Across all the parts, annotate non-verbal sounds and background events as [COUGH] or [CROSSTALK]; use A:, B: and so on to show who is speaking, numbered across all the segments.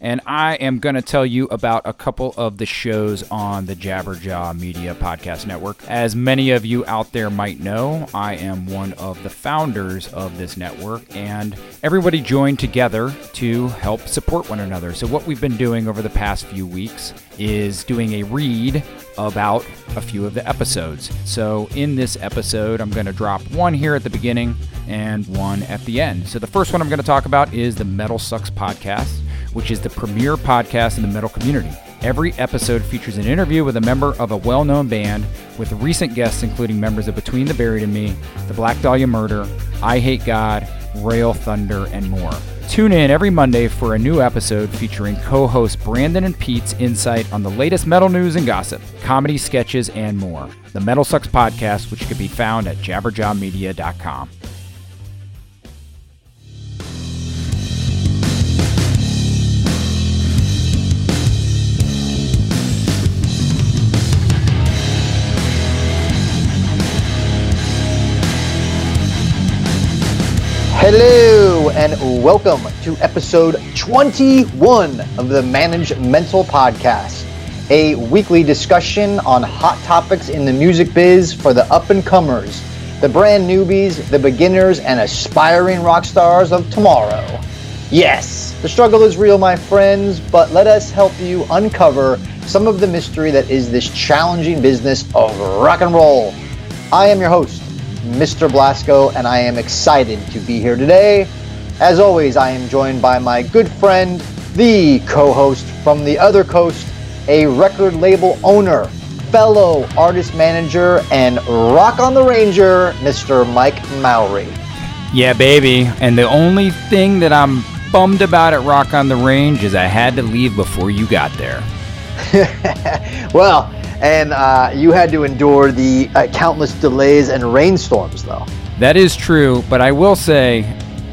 A: and I am going to tell you about a couple of the shows on the Jabberjaw Media Podcast Network. As many of you out there might know, I am one of the founders of this network, and everybody joined together to help support one another. So, what we've been doing over the past few weeks is doing a read about a few of the episodes. So, in this episode, I'm going to drop one here at the beginning and one at the end. So, the first one I'm going to talk about is the Metal Sucks podcast, which is the premier podcast in the metal community. Every episode features an interview with a member of a well known band, with recent guests including members of Between the Buried and Me, The Black Dahlia Murder, I Hate God, Rail Thunder, and more. Tune in every Monday for a new episode featuring co host Brandon and Pete's insight on the latest metal news and gossip, comedy sketches, and more. The Metal Sucks Podcast, which can be found at jabberjawmedia.com.
B: and welcome to episode 21 of the ManageMental Podcast, a weekly discussion on hot topics in the music biz for the up and comers, the brand newbies, the beginners, and aspiring rock stars of tomorrow. Yes, the struggle is real, my friends, but let us help you uncover some of the mystery that is this challenging business of rock and roll. I am your host, Mr. Blasko, and I am excited to be here today. As always, I am joined by my good friend, the co host from the other coast, a record label owner, fellow artist manager, and rock on the ranger, Mr. Mike Mowery.
A: Yeah, baby. And the only thing that I'm bummed about at Rock on the Range is I had to leave before you got there. [LAUGHS]
B: well, and uh, you had to endure the uh, countless delays and rainstorms, though.
A: That is true, but I will say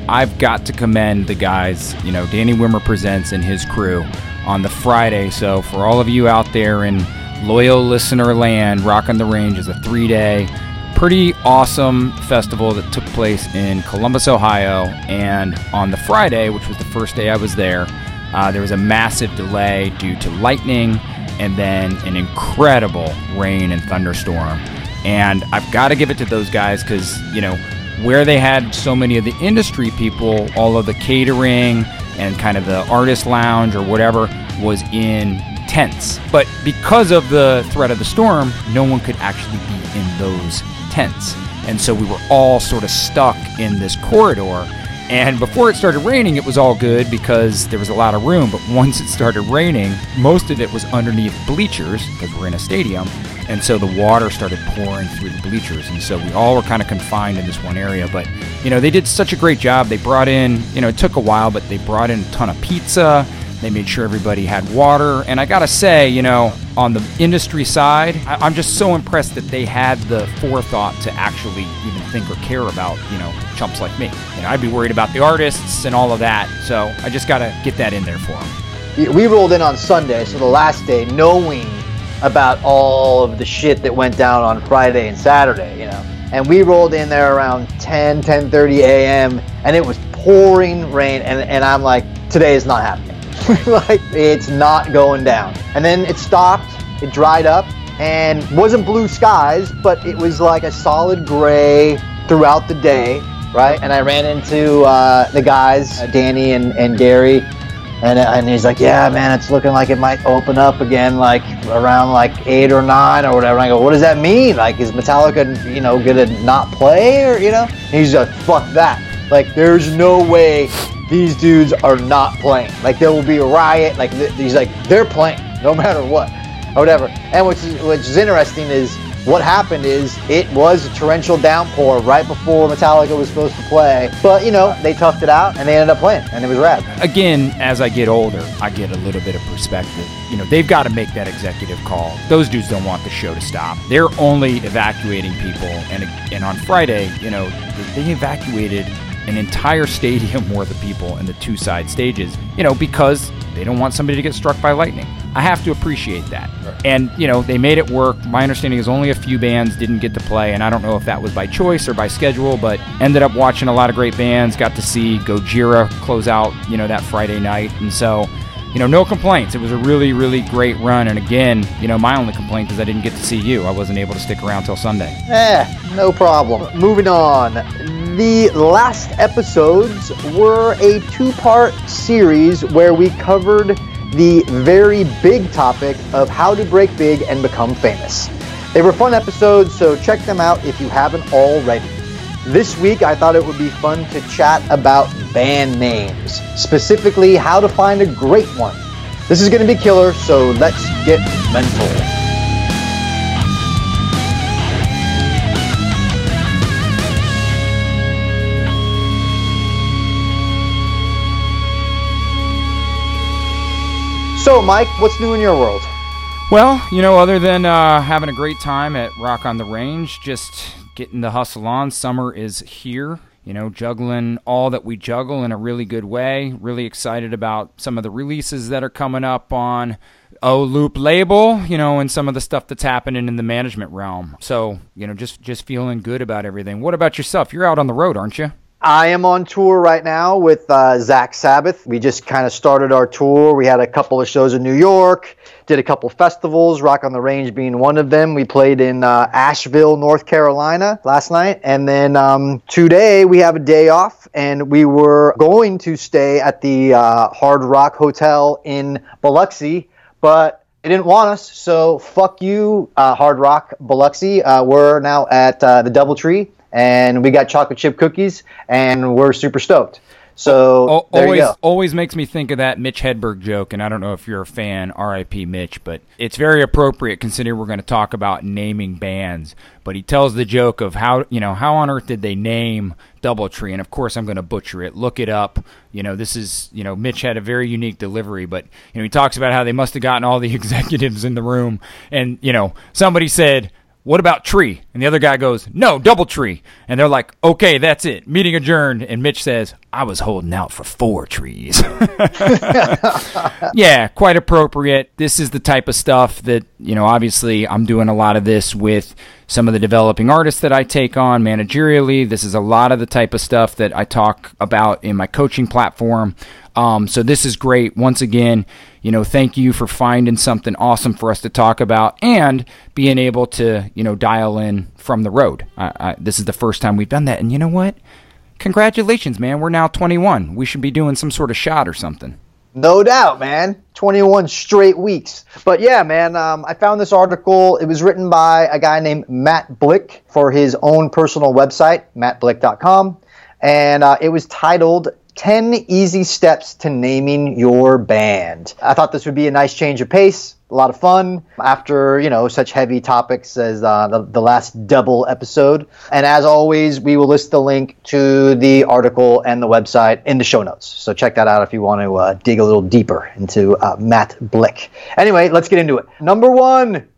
A: I've got to commend the guys, you know, Danny Wimmer Presents and his crew on the Friday. So for all of you out there in loyal listener land, Rock on the Range is a three day, pretty awesome festival that took place in Columbus, Ohio. And on the Friday, which was the first day I was there, uh, there was a massive delay due to lightning and then an incredible rain and thunderstorm. And I've got to give it to those guys because, you know, where they had so many of the industry people, all of the catering and kind of the artist lounge or whatever was in tents. But because of the threat of the storm, no one could actually be in those tents. And so we were all sort of stuck in this corridor and before it started raining, it was all good because there was a lot of room. But once it started raining, most of it was underneath bleachers because we're in a stadium. And so the water started pouring through the bleachers. And so we all were kind of confined in this one area. But, you know, they did such a great job. They brought in, you know, it took a while, but they brought in a ton of pizza. They made sure everybody had water. And I got to say, you know, on the industry side, I- am just so impressed that they had the forethought to actually even think or care about, you know, chumps like me. You know, I'd be worried about the artists and all of that. So I just got to get that in there for them.
B: We rolled in on Sunday, so the last day, knowing about all of the shit that went down on Friday and Saturday, you know. And we rolled in there around 10, 10.30 a.m., and it was pouring rain, and, and I'm like, today is not happening. [LAUGHS] like it's not going down. And then it stopped, it dried up, and wasn't blue skies, but it was like a solid gray throughout the day, right? And I ran into uh, the guys, uh, Danny and, and Gary, and, and he's like, yeah, man, it's looking like it might open up again, like around like eight or nine or whatever. And I go, what does that mean? Like, is Metallica, you know, gonna not play or you know? And he's like, fuck that. Like, there's no way these dudes are not playing. Like there will be a riot. Like he's like they're playing no matter what, or whatever. And is which is interesting is what happened is it was a torrential downpour right before Metallica was supposed to play. But you know they toughed it out and they ended up playing, and it was rad.
A: Again, as I get older, I get a little bit of perspective. You know they've got to make that executive call. Those dudes don't want the show to stop. They're only evacuating people, and and on Friday, you know they evacuated an entire stadium [LAUGHS] worth of people in the two side stages, you know, because they don't want somebody to get struck by lightning. I have to appreciate that. Right. And, you know, they made it work. My understanding is only a few bands didn't get to play, and I don't know if that was by choice or by schedule, but ended up watching a lot of great bands. Got to see Gojira close out, you know, that Friday night. And so, you know, no complaints. It was a really, really great run. And again, you know, my only complaint is I didn't get to see you. I wasn't able to stick around till Sunday.
B: Eh, no problem. Moving on. The last episodes were a two part series where we covered the very big topic of how to break big and become famous. They were fun episodes, so check them out if you haven't already. This week, I thought it would be fun to chat about band names, specifically how to find a great one. This is going to be killer, so let's get mental. So, Mike, what's new in your world?
A: Well, you know, other than uh, having a great time at Rock on the Range, just getting the hustle on. Summer is here. You know, juggling all that we juggle in a really good way. Really excited about some of the releases that are coming up on O Loop label, you know, and some of the stuff that's happening in the management realm. So, you know, just just feeling good about everything. What about yourself? You're out on the road, aren't you?
B: I am on tour right now with uh, Zakk Sabbath. We just kind of started our tour. We had a couple of shows in New York, did a couple festivals, Rock on the Range being one of them. We played in uh, Asheville, North Carolina last night. And then um, today we have a day off and we were going to stay at the uh, Hard Rock Hotel in Biloxi, but they didn't want us. So fuck you, uh, Hard Rock Biloxi. Uh, we're now at uh, the Doubletree and we got chocolate chip cookies, and we're super stoked. So
A: o- always, always makes me think of that Mitch Hedberg joke, and I don't know if you're a fan, R.I.P. Mitch, but it's very appropriate considering we're going to talk about naming bands. But he tells the joke of how you know how on earth did they name DoubleTree, and of course I'm going to butcher it. Look it up. You know this is you know Mitch had a very unique delivery, but you know he talks about how they must have gotten all the [LAUGHS] executives in the room, and you know somebody said what about tree? And the other guy goes, no, double tree. And they're like, okay, that's it. Meeting adjourned. And Mitch says, I was holding out for four trees. [LAUGHS] yeah, quite appropriate. This is the type of stuff that, you know, obviously I'm doing a lot of this with some of the developing artists that I take on managerially. This is a lot of the type of stuff that I talk about in my coaching platform. Um, so this is great. Once again, you know, thank you for finding something awesome for us to talk about and being able to, you know, dial in from the road. I, I, this is the first time we've done that. And you know what? Congratulations, man. We're now 21. We should be doing some sort of shot or something.
B: No doubt, man. 21 straight weeks. But yeah, man, um, I found this article. It was written by a guy named Matt Blick for his own personal website, mattblick.com. And uh, it was titled 10 easy steps to naming your band. I thought this would be a nice change of pace, a lot of fun after, you know, such heavy topics as uh, the, the last double episode. And as always, we will list the link to the article and the website in the show notes. So check that out if you want to uh, dig a little deeper into uh, Matt Blick. Anyway, let's get into it. Number one,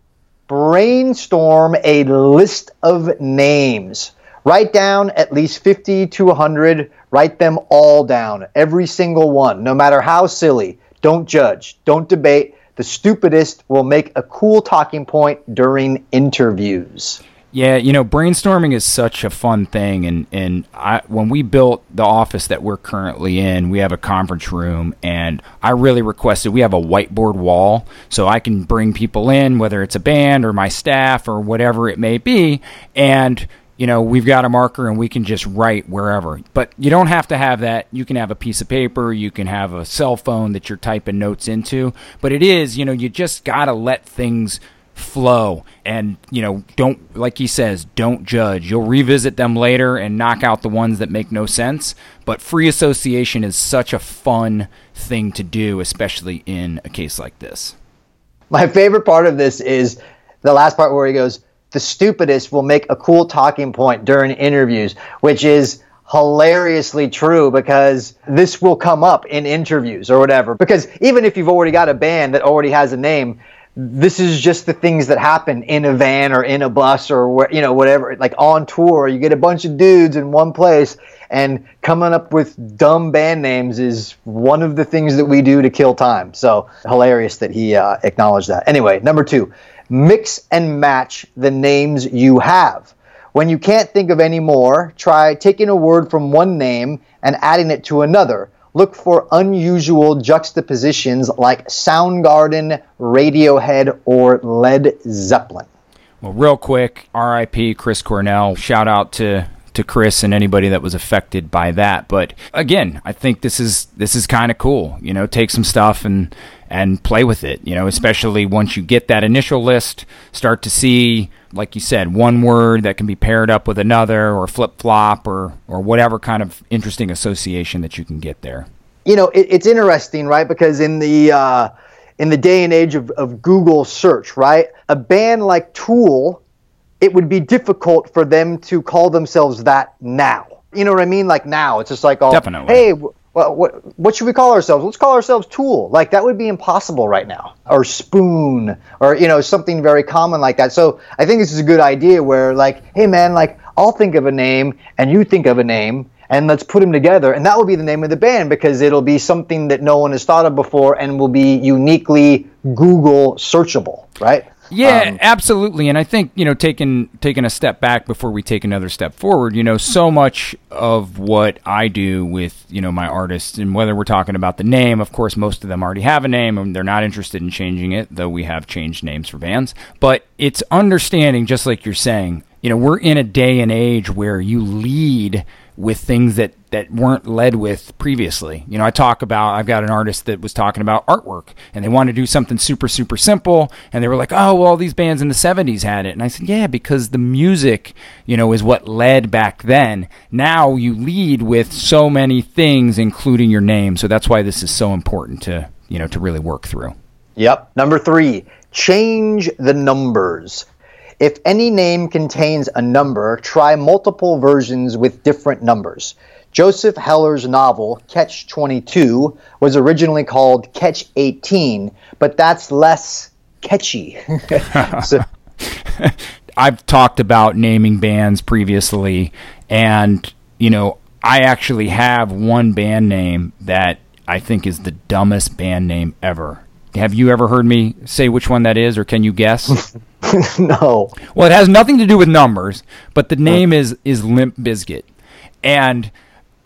B: brainstorm a list of names. Write down at least 50 to 100 Write them all down, every single one, no matter how silly. Don't judge, don't debate. The stupidest will make a cool talking point during interviews.
A: Yeah, you know, brainstorming is such a fun thing, and and I, when we built the office that we're currently in, we have a conference room, and I really requested we have a whiteboard wall so I can bring people in, whether it's a band or my staff or whatever it may be, and you know, we've got a marker and we can just write wherever. But you don't have to have that. You can have a piece of paper, you can have a cell phone that you're typing notes into. But it is, you know, you just got to let things flow and, you know, don't, like he says, don't judge. You'll revisit them later and knock out the ones that make no sense. But free association is such a fun thing to do, especially in a case like this.
B: My favorite part of this is the last part where he goes, the stupidest will make a cool talking point during interviews, which is hilariously true because this will come up in interviews or whatever. Because even if you've already got a band that already has a name, this is just the things that happen in a van or in a bus or you know whatever. Like on tour you get a bunch of dudes in one place and coming up with dumb band names is one of the things that we do to kill time. So hilarious that he uh, acknowledged that. Anyway number two mix and match the names you have when you can't think of any more try taking a word from one name and adding it to another look for unusual juxtapositions like Soundgarden, Radiohead, or Led Zeppelin.
A: Well, real quick, RIP Chris Cornell. Shout out to to Chris and anybody that was affected by that. But again, I think this is this is kind of cool. You know, take some stuff and and play with it. You know, especially once you get that initial list, start to see, like you said, one word that can be paired up with another, or flip flop, or or whatever kind of interesting association that you can get there.
B: You know, it, it's interesting, right? Because in the uh, in the day and age of, of Google search, right, a band like Tool it would be difficult for them to call themselves that now. You know what I mean? Like now, it's just like, oh,
A: Definitely.
B: hey, well, what what should we call ourselves? Let's call ourselves Tool. Like that would be impossible right now. Or Spoon, or you know something very common like that. So I think this is a good idea where like, hey man, like I'll think of a name and you think of a name and let's put them together and that will be the name of the band because it'll be something that no one has thought of before and will be uniquely Google searchable, right?
A: Yeah, um, absolutely. And I think, you know, taking taking a step back before we take another step forward, you know, so much of what I do with, you know, my artists and whether we're talking about the name, of course most of them already have a name and they're not interested in changing it, though we have changed names for bands. But it's understanding just like you're saying, you know, we're in a day and age where you lead with things that that weren't led with previously. You know, I talk about I've got an artist that was talking about artwork and they wanted to do something super super simple and they were like, "Oh, well all these bands in the 70s had it." And I said, "Yeah, because the music, you know, is what led back then. Now you lead with so many things including your name. So that's why this is so important to, you know, to really work through."
B: Yep. Number 3, change the numbers. If any name contains a number, try multiple versions with different numbers. Joseph Heller's novel, Catch 22, was originally called Catch 18, but that's less catchy. [LAUGHS] [LAUGHS]
A: so, [LAUGHS] I've talked about naming bands previously, and, you know, I actually have one band name that I think is the dumbest band name ever. Have you ever heard me say which one that is, or can you guess?
B: no.
A: Well, it has nothing to do with numbers, but the name is is Limp Bizkit, and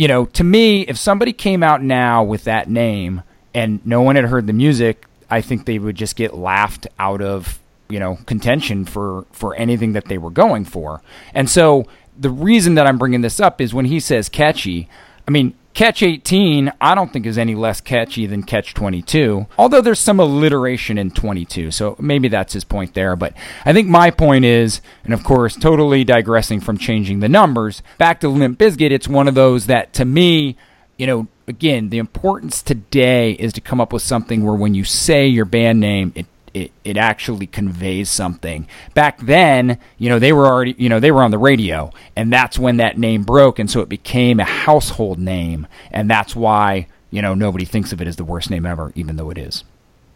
A: you know, to me, if somebody came out now with that name and no one had heard the music, I think they would just get laughed out of you know contention for for anything that they were going for, and so the reason that I'm bringing this up is when he says catchy. I mean, Catch 18, I don't think is any less catchy than Catch 22, although there's some alliteration in 22, so maybe that's his point there. But I think my point is, and of course, totally digressing from changing the numbers, back to Limp Bizkit, it's one of those that to me, you know, again, the importance today is to come up with something where when you say your band name, it it, it actually conveys something. Back then, you know, they were already, you know, they were on the radio, and that's when that name broke, and so it became a household name, and that's why, you know, nobody thinks of it as the worst name ever, even though it is.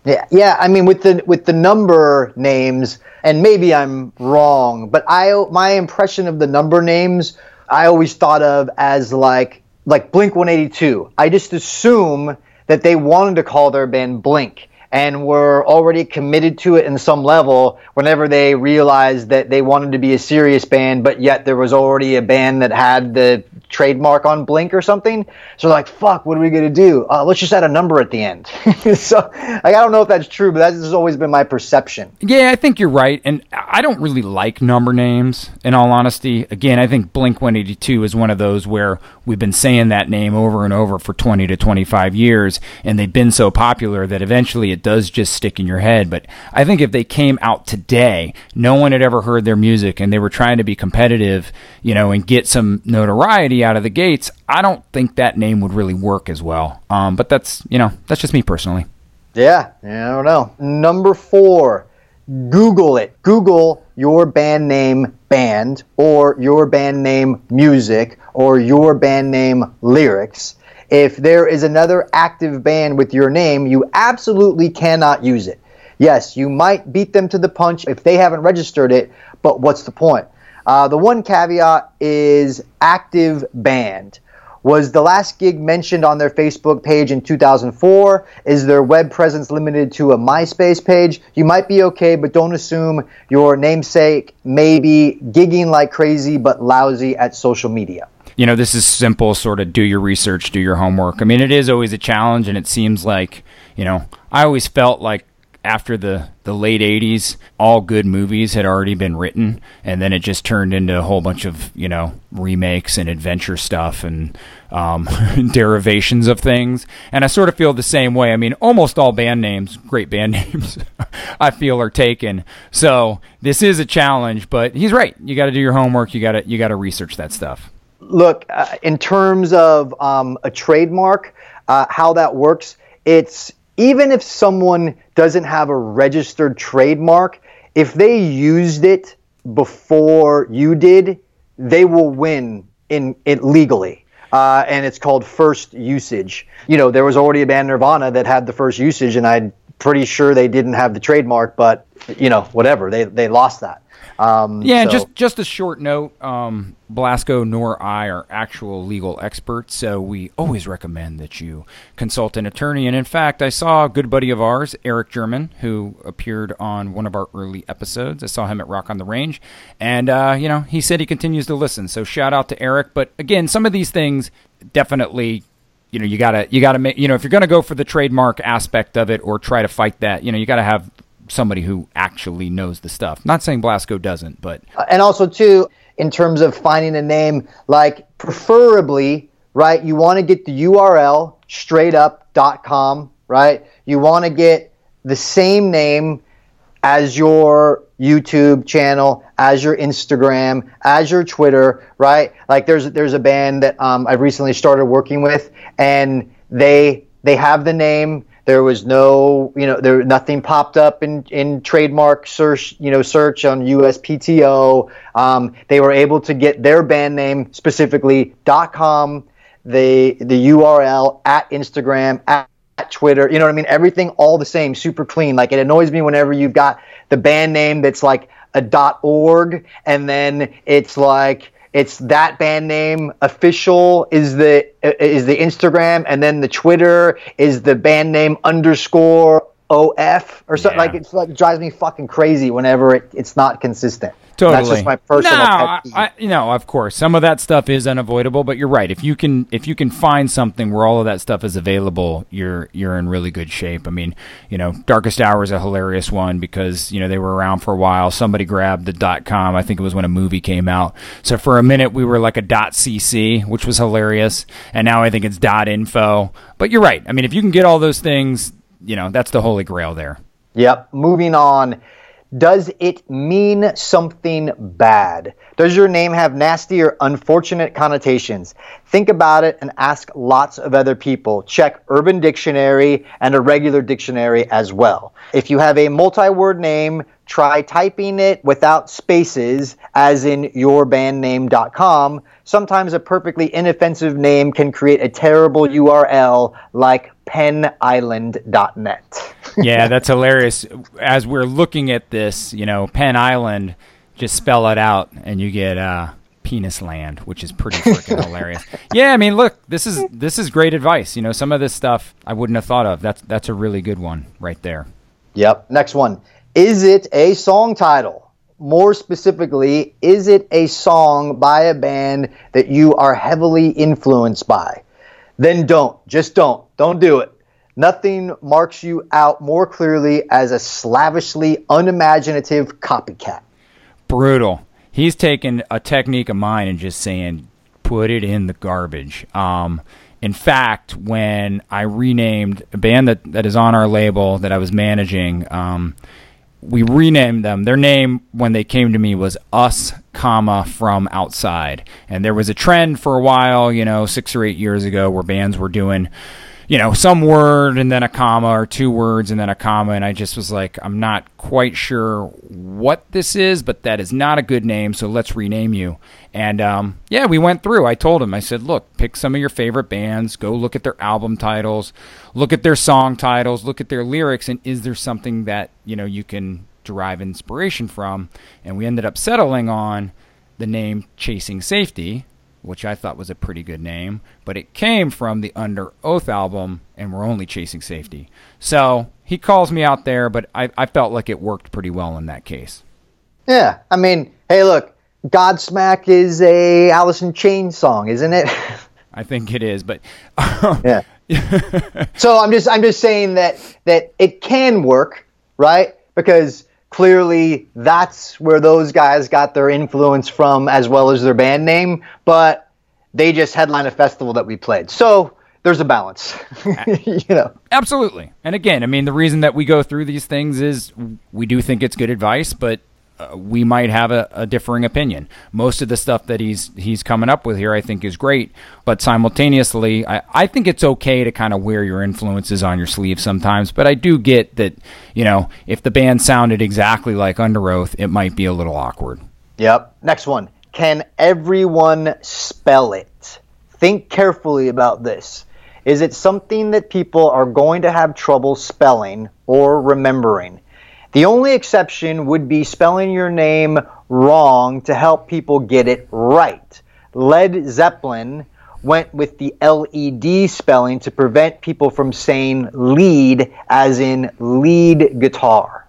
B: Yeah, yeah. I mean, with the with the number names, and maybe I'm wrong, but I my impression of the number names, I always thought of as like like Blink 182. I just assume that they wanted to call their band Blink and were already committed to it in some level whenever they realized that they wanted to be a serious band, but yet there was already a band that had the trademark on Blink or something. So like, fuck, what are we gonna do? Uh, let's just add a number at the end. [LAUGHS] so like, I don't know if that's true, but that has always been my perception.
A: Yeah, I think you're right, and I don't really like number names. In all honesty, again, I think Blink 182 is one of those where we've been saying that name over and over for 20 to 25 years, and they've been so popular that eventually it does just stick in your head. But I think if they came out today, no one had ever heard their music, and they were trying to be competitive, you know, and get some notoriety out of the gates, I don't think that name would really work as well. Um, but that's you know that's just me personally.
B: Yeah, yeah, I don't know. Number four, Google it. Google your band name band or your band name music or your band name lyrics. If there is another active band with your name, you absolutely cannot use it. Yes, you might beat them to the punch if they haven't registered it, but what's the point? Uh, the one caveat is active band. Was the last gig mentioned on their Facebook page in 2004? Is their web presence limited to a MySpace page? You might be okay, but don't assume your namesake may be gigging like crazy but lousy at social media
A: you know, this is simple, sort of do your research, do your homework. I mean, it is always a challenge, and it seems like, you know, I always felt like after the, the late 80s, all good movies had already been written, and then it just turned into a whole bunch of, you know, remakes and adventure stuff and um, [LAUGHS] derivations of things. And I sort of feel the same way. I mean, almost all band names, great band [LAUGHS] names, I feel are taken. So this is a challenge, but he's right. You got to do your homework. You got to you got to research that stuff.
B: Look, uh, in terms of um, a trademark, uh, how that works, it's even if someone doesn't have a registered trademark, if they used it before you did, they will win in it legally. Uh, and it's called first usage. You know, there was already a band Nirvana that had the first usage, and I'm pretty sure they didn't have the trademark, but you know, whatever, they they lost that.
A: Um, yeah, so. just just a short note. Um, Blasko nor I are actual legal experts, so we always recommend that you consult an attorney. And in fact, I saw a good buddy of ours, Eric German, who appeared on one of our early episodes. I saw him at Rock on the Range, and uh, you know he said he continues to listen. So shout out to Eric. But again, some of these things definitely you know you gotta you gotta make you know if you're gonna go for the trademark aspect of it or try to fight that you know you gotta have somebody who actually knows the stuff. Not saying Blasko doesn't, but
B: uh, and also too in terms of finding a name, like preferably, right? You want to get the URL straightup.com, right? You want to get the same name as your YouTube channel, your Instagram, your Twitter, right? Like there's there's a band that um, I've recently started working with, and they they have the name there was no, you know, there nothing popped up in, in trademark search, you know, search on USPTO. Um, they were able to get their band name specifically .com, the the URL at Instagram at Twitter. You know what I mean? Everything all the same, super clean. Like it annoys me whenever you've got the band name that's like a dot .org and then it's like it's that band name official is the uh, is the Instagram, and then the Twitter is the band name underscore OF or something. Yeah. Like it's like drives me fucking crazy whenever it, it's not consistent.
A: Totally. That's just my personal. No, I, you know, of course, some of that stuff is unavoidable, but you're right. If you can, if you can find something where all of that stuff is available, you're you're in really good shape. I mean, you know, Darkest Hour is a hilarious one because you know they were around for a while. Somebody grabbed the dot com. I think it was when a movie came out. So for a minute we were like a dot cc, which was hilarious, and now I think it's dot info. But you're right. I mean, if you can get all those things, you know, that's the holy grail there.
B: Yep. Moving on. Does it mean something bad? Does your name have nasty or unfortunate connotations? Think about it and ask lots of other people. Check Urban Dictionary and a regular dictionary as well. If you have a multi word name, try typing it without spaces, as in yourbandname.com. Sometimes a perfectly inoffensive name can create a terrible URL like penisland.net.
A: yeah, that's hilarious. As we're looking at this, you know, Penn Island, just spell it out and you get uh, penis land, which is pretty freaking hilarious. [LAUGHS] Yeah, I mean, look, this is this is great advice. You know, some of this stuff I wouldn't have thought of. That's that's a really good one right there.
B: Yep. Next one. Is it a song title? More specifically, is it a song by a band that you are heavily influenced by? Then don't. Just don't. Don't do it. Nothing marks you out more clearly as a slavishly unimaginative copycat.
A: Brutal. He's taken a technique of mine and just saying, put it in the garbage. Um, in fact, when I renamed a band that, that is on our label that I was managing, um, we renamed them. Their name when they came to me was Us, comma from outside. And there was a trend for a while, you know, six or eight years ago, where bands were doing you know, some word and then a comma or two words and then a comma. And I just was like, I'm not quite sure what this is, but that is not a good name. So let's rename you. And um, yeah, we went through. I told him, I said, look, pick some of your favorite bands, go look at their album titles, look at their song titles, look at their lyrics, and is there something that, you know, you can derive inspiration from? And we ended up settling on the name Chasing Safety, which I thought was a pretty good name, but it came from the Under Oath album, and we're only chasing safety. So he calls me out there, but I, I felt like it worked pretty well in that case.
B: Yeah, I mean, hey, look, Godsmack is a Alice in Chains song, isn't it? [LAUGHS]
A: I think it is, but [LAUGHS]
B: yeah. [LAUGHS] so I'm just I'm just saying that that it can work, right? Because clearly that's where those guys got their influence from as well as their band name, but they just headline a festival that we played. So there's a balance. [LAUGHS] you know.
A: Absolutely. And again, I mean the reason that we go through these things is we do think it's good advice, but uh, we might have a, a, differing opinion. Most of the stuff that he's he's coming up with here, I think, is great. But simultaneously, I, I think it's okay to kind of wear your influences on your sleeve sometimes. But I do get that, you know, if the band sounded exactly like Underoath, it might be a little awkward.
B: Yep. Next one. Can everyone spell it? Think carefully about this. Is it something that people are going to have trouble spelling or remembering? The only exception would be spelling your name wrong to help people get it right. Led Zeppelin went with the LED spelling to prevent people from saying lead as in lead guitar.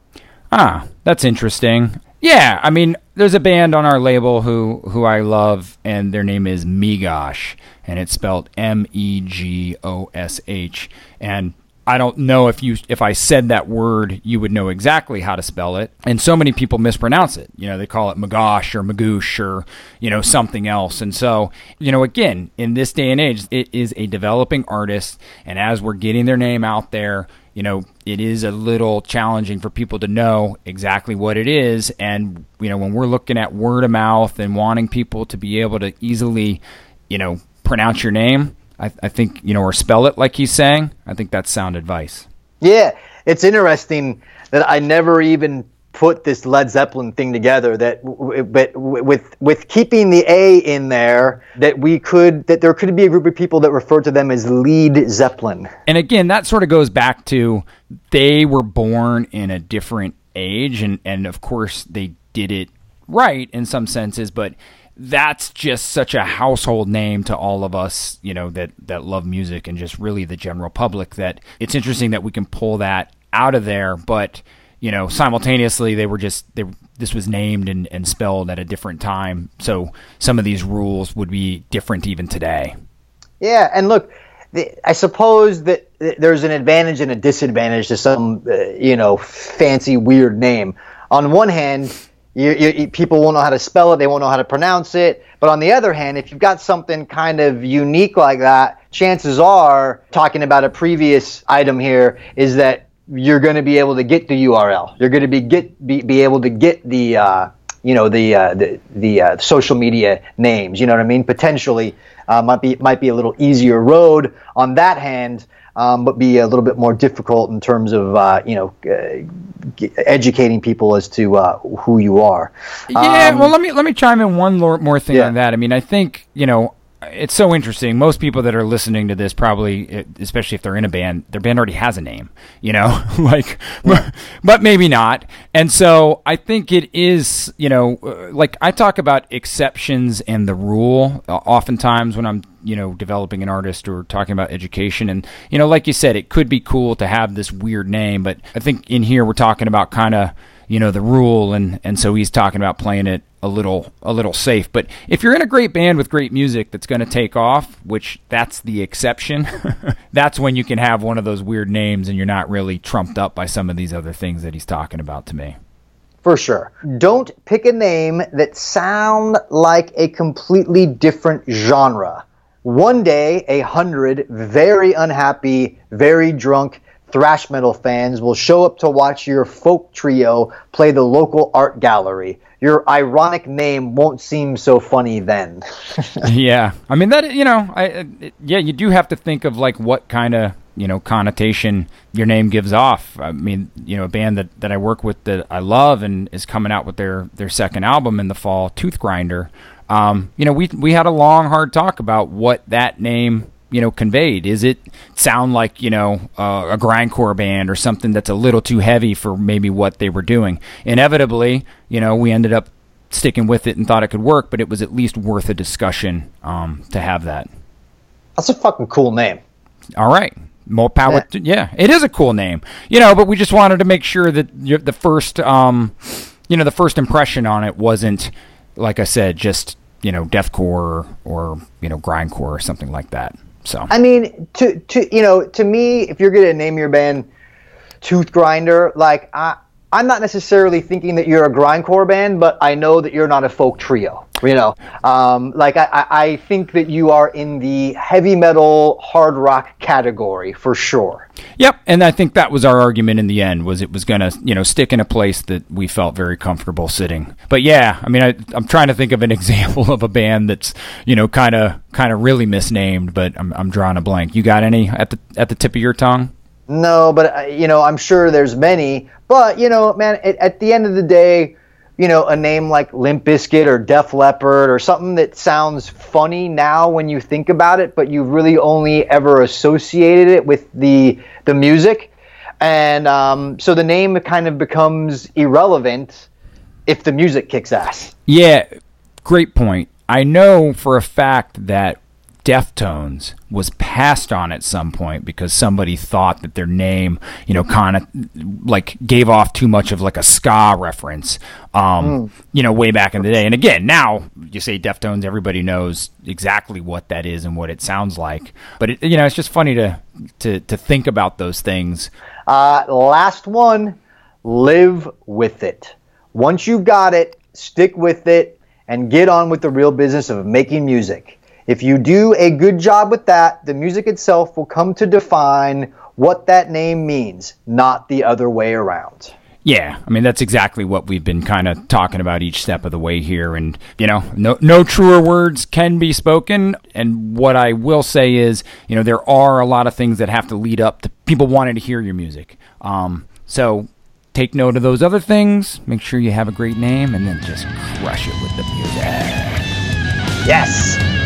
A: Ah, that's interesting. Yeah, I mean, there's a band on our label who who I love, and their name is Megosh, and it's spelled M E G O S H. And I don't know if you if I said that word, you would know exactly how to spell it. And so many people mispronounce it. You know, they call it Magosh or Magoosh or you know something else. And so, you know, again, in this day and age, it is a developing artist, and as we're getting their name out there, you know, it is a little challenging for people to know exactly what it is. And you know, when we're looking at word of mouth and wanting people to be able to easily, you know, pronounce your name I, I think you know, or spell it like he's saying. I think that's sound advice.
B: Yeah, it's interesting that I never even put this Led Zeppelin thing together. That, but with with keeping the A in there, that we could that there could be a group of people that refer to them as Lead Zeppelin.
A: And again, that sort of goes back to they were born in a different age, and and of course they did it right in some senses, but that's just such a household name to all of us, you know, that that love music and just really the general public that it's interesting that we can pull that out of there, but you know, simultaneously they were just they this was named and, and spelled at a different time, so some of these rules would be different even today.
B: Yeah, and look, the, I suppose that there's an advantage and a disadvantage to some, uh, you know, fancy weird name. On one hand, you, you, people won't know how to spell it, they won't know how to pronounce it. But on the other hand, if you've got something kind of unique like that, chances are, talking about a previous item here, is that you're going to be able to get the URL. You're going to be get be, be able to get the uh, you know the uh, the, the uh, social media names. You know what I mean? Potentially uh, might be might be a little easier road on that hand um, but be a little bit more difficult in terms of uh, you know uh, educating people as to uh, who you are.
A: Yeah, um, well, let me let me chime in one more thing yeah. on that. I mean, I think you know it's so interesting. Most people that are listening to this probably, especially if they're in a band, their band already has a name, you know, [LAUGHS] like, yeah. [LAUGHS] but maybe not. And so I think it is, you know, uh, like I talk about exceptions and the rule uh, oftentimes when I'm, you know, developing an artist or talking about education. And, you know, like you said, it could be cool to have this weird name, but I think in here we're talking about kind of, you know the rule and and so he's talking about playing it a little a little safe. But if you're in a great band with great music that's going to take off which that's the exception [LAUGHS] that's when you can have one of those weird names and you're not really trumped up by some of these other things that he's talking about to me.
B: For sure. Don't pick a name that sound like a completely different genre. One day a hundred very unhappy very drunk thrash metal fans will show up to watch your folk trio play the local art gallery. Your ironic name won't seem so funny then. [LAUGHS]
A: yeah, I mean that. You know, I yeah, you do have to think of like what kind of you know connotation your name gives off. I mean, you know, a band that, that I work with that I love and is coming out with their their second album in the fall, Toothgrinder. Um, you know, we we had a long, hard talk about what that name you know conveyed. Is it sound like you know uh, a grindcore band or something that's a little too heavy for maybe what they were doing? Inevitably, you know, we ended up sticking with it and thought it could work, but it was at least worth a discussion um, to have that.
B: That's a fucking cool name.
A: All right. More power. Yeah. To, yeah, it is a cool name, you know. But we just wanted to make sure that the first, um, you know, the first impression on it wasn't, like I said, just you know, deathcore or, or you know, grindcore or something like that. So.
B: I mean, to to you know, to me, if you're gonna name your band Toothgrinder, like I I'm not necessarily thinking that you're a grindcore band, but I know that you're not a folk trio. You know, um, like I, I think that you are in the heavy metal, hard rock category for sure.
A: Yep, and I think that was our argument in the end. Was it was to you know stick in a place that we felt very comfortable sitting. But yeah, I mean, I, I'm trying to think of an [LAUGHS] example of a band that's you know kind of kind of really misnamed, but I'm I'm drawing a blank. You got any at the at the tip of your tongue?
B: No, but uh, you know, I'm sure there's many. But you know, man, it, at the end of the day, you know, a name like Limp Bizkit or Def Leppard or something that sounds funny now when you think about it, but you really only ever associated it with the the music, and um, so the name kind of becomes irrelevant if the music kicks ass.
A: Yeah, great point. I know for a fact that Deftones was passed on at some point because somebody thought that their name, you know, kind of like gave off too much of like a ska reference, um, mm. you know, way back in the day. And again, now you say Deftones, everybody knows exactly what that is and what it sounds like. But it, you know, it's just funny to to to think about those things.
B: Uh, last one, live with it. Once you got it, stick with it and get on with the real business of making music. If you do a good job with that, the music itself will come to define what that name means, not the other way around.
A: Yeah, I mean that's exactly what we've been kind of talking about each step of the way here, and you know, no no truer words can be spoken. And what I will say is, you know, there are a lot of things that have to lead up to people wanting to hear your music. Um, so take note of those other things. Make sure you have a great name, and then just crush it with the music.
B: Yes.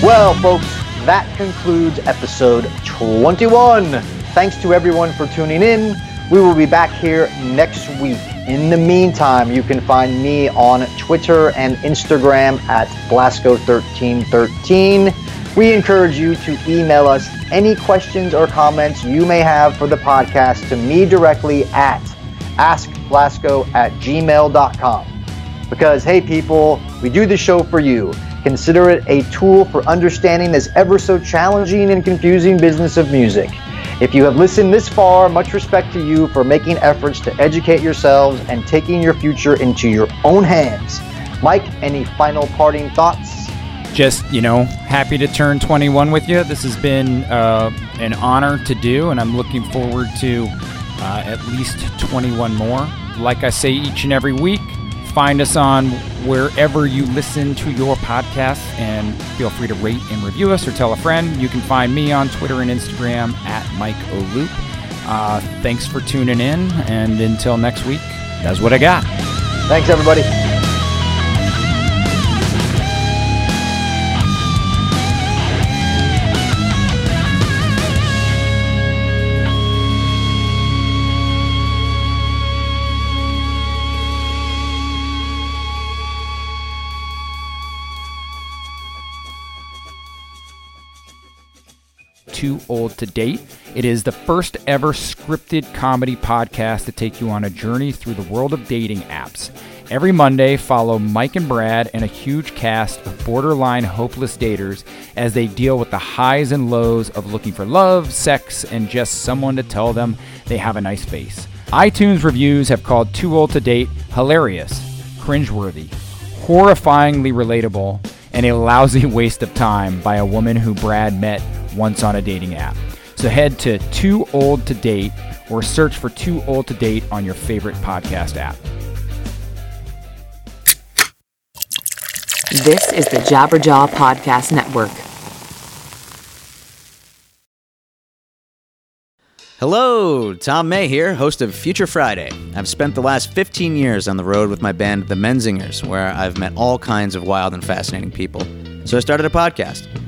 B: Well, folks, that concludes episode 21. Thanks to everyone for tuning in. We will be back here next week. In the meantime, you can find me on Twitter and Instagram at Blasko1313. We encourage you to email us any questions or comments you may have for the podcast to me directly at askblasko at gmail.com. Because, hey, people, we do the show for you. Consider it a tool for understanding this ever so challenging and confusing business of music. If you have listened this far, much respect to you for making efforts to educate yourselves and taking your future into your own hands. Mike, any final parting thoughts?
A: Just, you know, happy to turn 21 with you. This has been uh, an honor to do, and I'm looking forward to uh, at least 21 more. Like I say each and every week, Find us on wherever you listen to your podcasts and feel free to rate and review us or tell a friend. You can find me on Twitter and Instagram at Mike O'Loop. Uh, thanks for tuning in, and until next week, that's what I got.
B: Thanks, everybody.
A: Too Old to Date. It is the first ever scripted comedy podcast to take you on a journey through the world of dating apps. Every Monday, follow Mike and Brad and a huge cast of borderline hopeless daters as they deal with the highs and lows of looking for love, sex, and just someone to tell them they have a nice face. iTunes reviews have called Too Old to Date hilarious, cringeworthy, horrifyingly relatable, and a lousy [LAUGHS] waste of time by a woman who Brad met once on a dating app. So head to Too Old to Date or search for Too Old to Date on your favorite podcast app.
C: This is the Jabberjaw Podcast Network.
D: Hello, Tom May here, host of Future Friday. I've spent the last 15 years on the road with my band, The Menzingers, where I've met all kinds of wild and fascinating people. So I started a podcast.